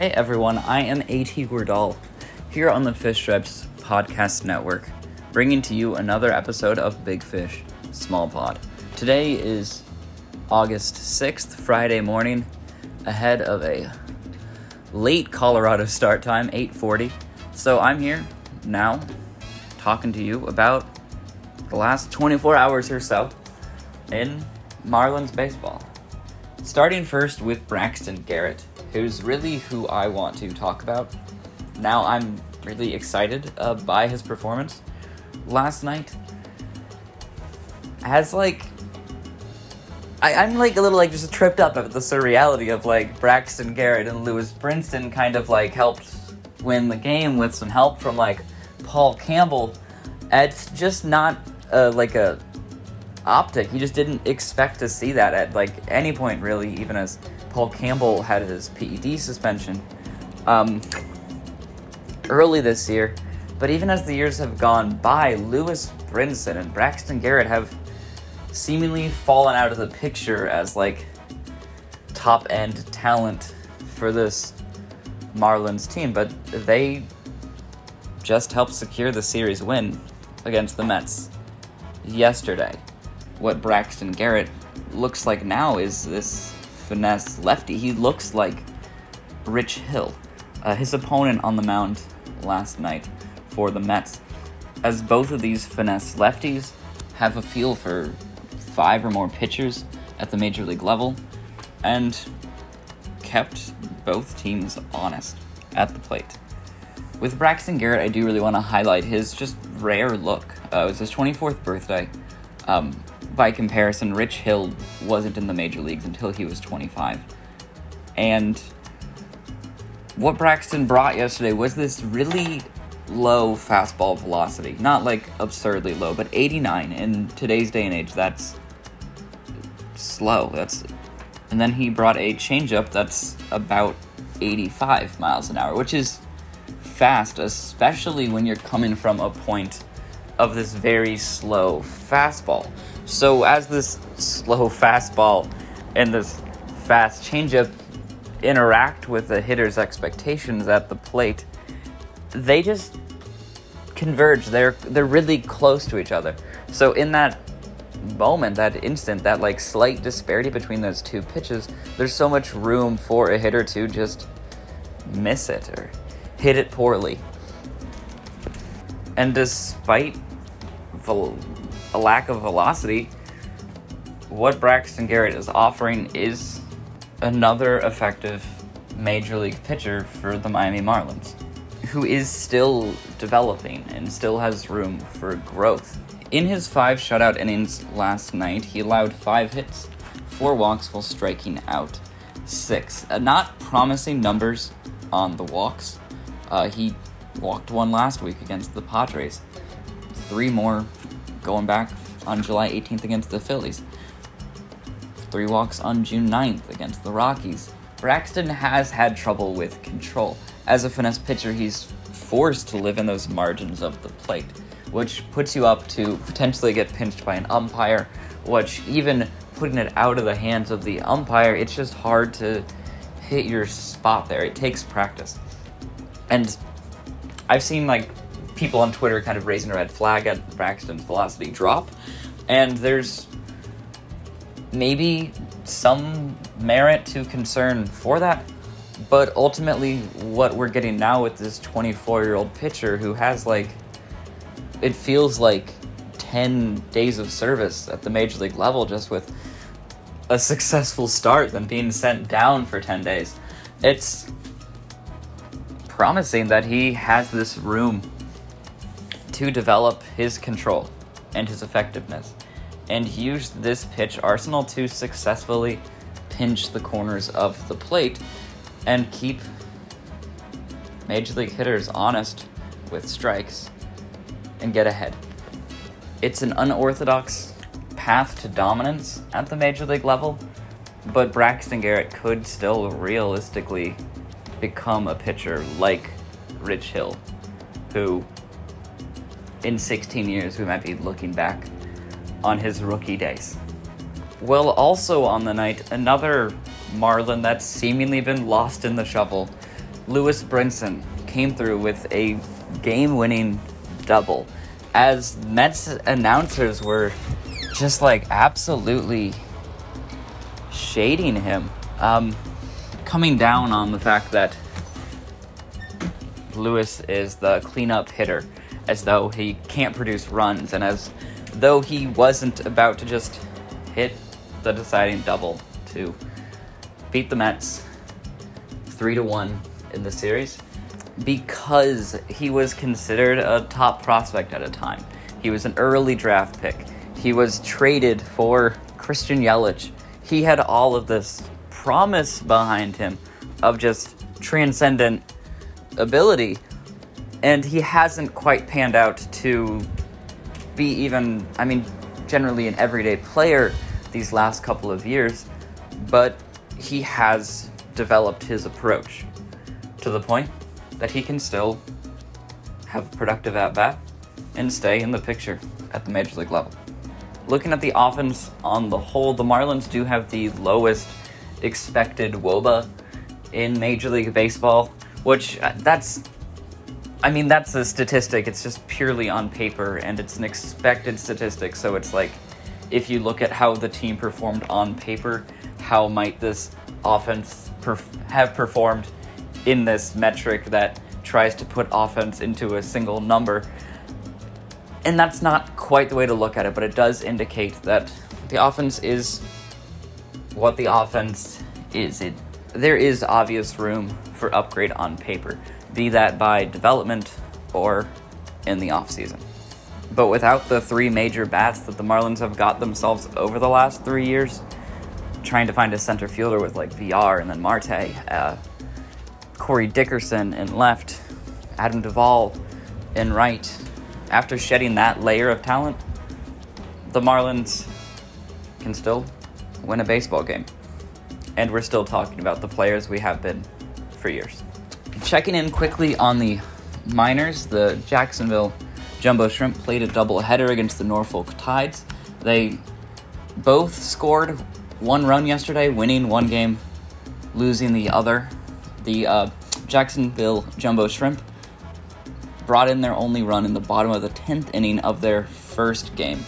Hey everyone, I am A.T. Gordal here on the Fish Stripes Podcast Network, bringing to you another episode of Big Fish, Small Pod. Today is August 6th, Friday morning, ahead of a late Colorado start time, 8:40. So I'm here now talking to you about the last 24 hours or so in Marlins baseball. Starting first with Braxton Garrett, who's really who I want to talk about. Now I'm really excited uh, by his performance last night. Has like, I, I'm like a little like just tripped up at the surreality of like Braxton Garrett and Lewis Brinson kind of like helped win the game with some help from like Paul Campbell. It's just not uh, like a optic. You just didn't expect to see that at like any point really, even as Paul Campbell had his PED suspension um, early this year. But even as the years have gone by, Lewis Brinson and Braxton Garrett have seemingly fallen out of the picture as like top end talent for this Marlins team, but they just helped secure the series win against the Mets yesterday. What Braxton Garrett looks like now is this finesse lefty. He looks like Rich Hill, uh, his opponent on the mound last night for the Mets. As both of these finesse lefties have a feel for five or more pitchers at the major league level and kept both teams honest at the plate. With Braxton Garrett, I do really want to highlight his just rare look. Uh, it was his 24th birthday. Um, by comparison, Rich Hill wasn't in the major leagues until he was 25. And what Braxton brought yesterday was this really low fastball velocity. Not like absurdly low, but 89 in today's day and age, that's slow. That's and then he brought a changeup that's about 85 miles an hour, which is fast, especially when you're coming from a point of this very slow fastball. So as this slow fastball and this fast changeup interact with the hitter's expectations at the plate, they just converge. They're they're really close to each other. So in that moment, that instant, that like slight disparity between those two pitches, there's so much room for a hitter to just miss it or hit it poorly. And despite a lack of velocity, what Braxton Garrett is offering is another effective major league pitcher for the Miami Marlins, who is still developing and still has room for growth. In his five shutout innings last night, he allowed five hits, four walks while striking out six. Uh, not promising numbers on the walks. Uh, he walked one last week against the Padres. Three more going back on July 18th against the Phillies. Three walks on June 9th against the Rockies. Braxton has had trouble with control. As a finesse pitcher, he's forced to live in those margins of the plate, which puts you up to potentially get pinched by an umpire, which even putting it out of the hands of the umpire, it's just hard to hit your spot there. It takes practice. And I've seen like people on Twitter kind of raising a red flag at Braxton's velocity drop, and there's maybe some merit to concern for that. But ultimately, what we're getting now with this 24 year old pitcher who has like, it feels like 10 days of service at the major league level just with a successful start than being sent down for 10 days. It's promising that he has this room to develop his control and his effectiveness. And used this pitch arsenal to successfully pinch the corners of the plate and keep major league hitters honest with strikes and get ahead. It's an unorthodox path to dominance at the major league level, but Braxton Garrett could still realistically become a pitcher like Rich Hill, who in 16 years we might be looking back on his rookie days. Well, also on the night, another Marlin that's seemingly been lost in the shuffle, Lewis Brinson, came through with a game winning double as Mets announcers were just like absolutely shading him, um, coming down on the fact that Lewis is the cleanup hitter, as though he can't produce runs, and as though he wasn't about to just hit the deciding double to beat the Mets three to one in the series because he was considered a top prospect at a time. He was an early draft pick. He was traded for Christian Yelich. He had all of this promise behind him of just transcendent ability, and he hasn't quite panned out to be even, I mean, generally an everyday player these last couple of years, but he has developed his approach to the point that he can still have productive at bat and stay in the picture at the major league level. Looking at the offense on the whole, the Marlins do have the lowest expected WOBA in Major League Baseball, which uh, that's I mean that's a statistic. It's just purely on paper and it's an expected statistic, so it's like if you look at how the team performed on paper, how might this offense perf- have performed in this metric that tries to put offense into a single number. And that's not quite the way to look at it, but it does indicate that the offense is what the offense is. It, there is obvious room for upgrade on paper, be that by development or in the offseason. But without the three major bats that the Marlins have got themselves over the last three years, trying to find a center fielder with like VR and then Marte, uh, Corey Dickerson in left, Adam Duvall in right. After shedding that layer of talent, the Marlins can still win a baseball game. And we're still talking about the players we have been for years. Checking in quickly on the Minors, the Jacksonville Jumbo Shrimp played a doubleheader against the Norfolk Tides. They both scored one run yesterday, winning one game, losing the other. The uh, Jacksonville Jumbo Shrimp brought in their only run in the bottom of the 10th inning of their first game.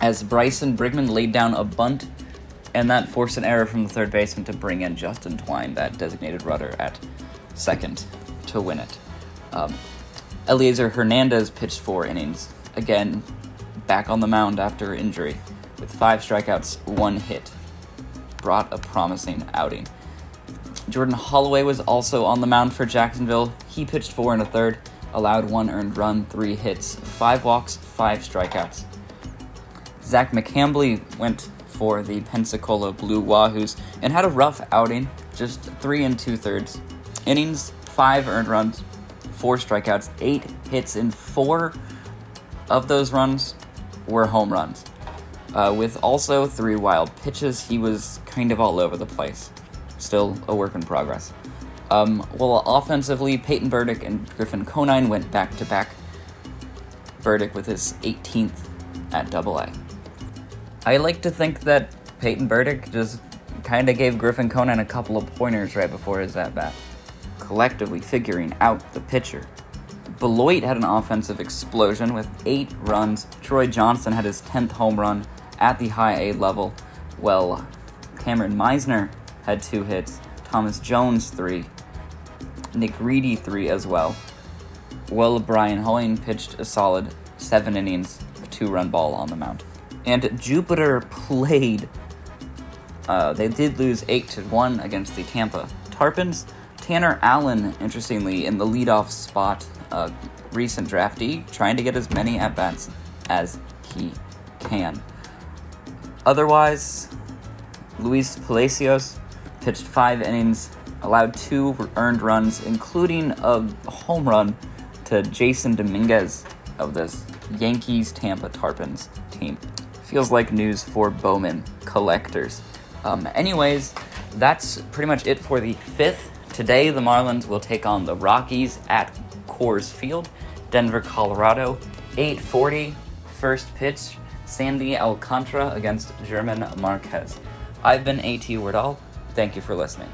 As Bryson Brigman laid down a bunt, and that forced an error from the third baseman to bring in Justin Twine, that designated rudder at second to win it. Um, Elieser Hernandez pitched four innings, again back on the mound after injury, with five strikeouts, one hit. Brought a promising outing. Jordan Holloway was also on the mound for Jacksonville. He pitched four and a third, allowed one earned run, three hits, five walks, five strikeouts. Zach McCambley went for the Pensacola Blue Wahoos and had a rough outing, just three and two thirds innings, five earned runs, four strikeouts, eight hits, and four of those runs were home runs. Uh, with also three wild pitches, he was kind of all over the place still a work in progress. Um, well, offensively, Peyton Burdick and Griffin Conine went back to back. Burdick with his 18th at Double A. I like to think that Peyton Burdick just kind of gave Griffin Conine a couple of pointers right before his at bat, collectively figuring out the pitcher. Beloit had an offensive explosion with eight runs. Troy Johnson had his 10th home run at the high A level. Well, Kameron Misner had two hits. Thomas Jones, three. Nick Reedy, three as well. Will Bryan Hoeing pitched a solid seven innings, a two run ball on the mound. And Jupiter played. Uh, they did lose 8 to 1 against the Tampa Tarpons. Tanner Allen, interestingly, in the leadoff spot, uh, recent draftee, trying to get as many at bats as he can. Otherwise, Luis Palacios pitched five innings, allowed two earned runs, including a home run to Jasson Dominguez of this Yankees Tampa Tarpons team. Feels like news for Bowman collectors. Um, anyways, that's pretty much it for the fifth. Today, the Marlins will take on the Rockies at Coors Field, Denver, Colorado. 8:40 first pitch. Sandy Alcantara against German Marquez. I've been AT Wordall. Thank you for listening.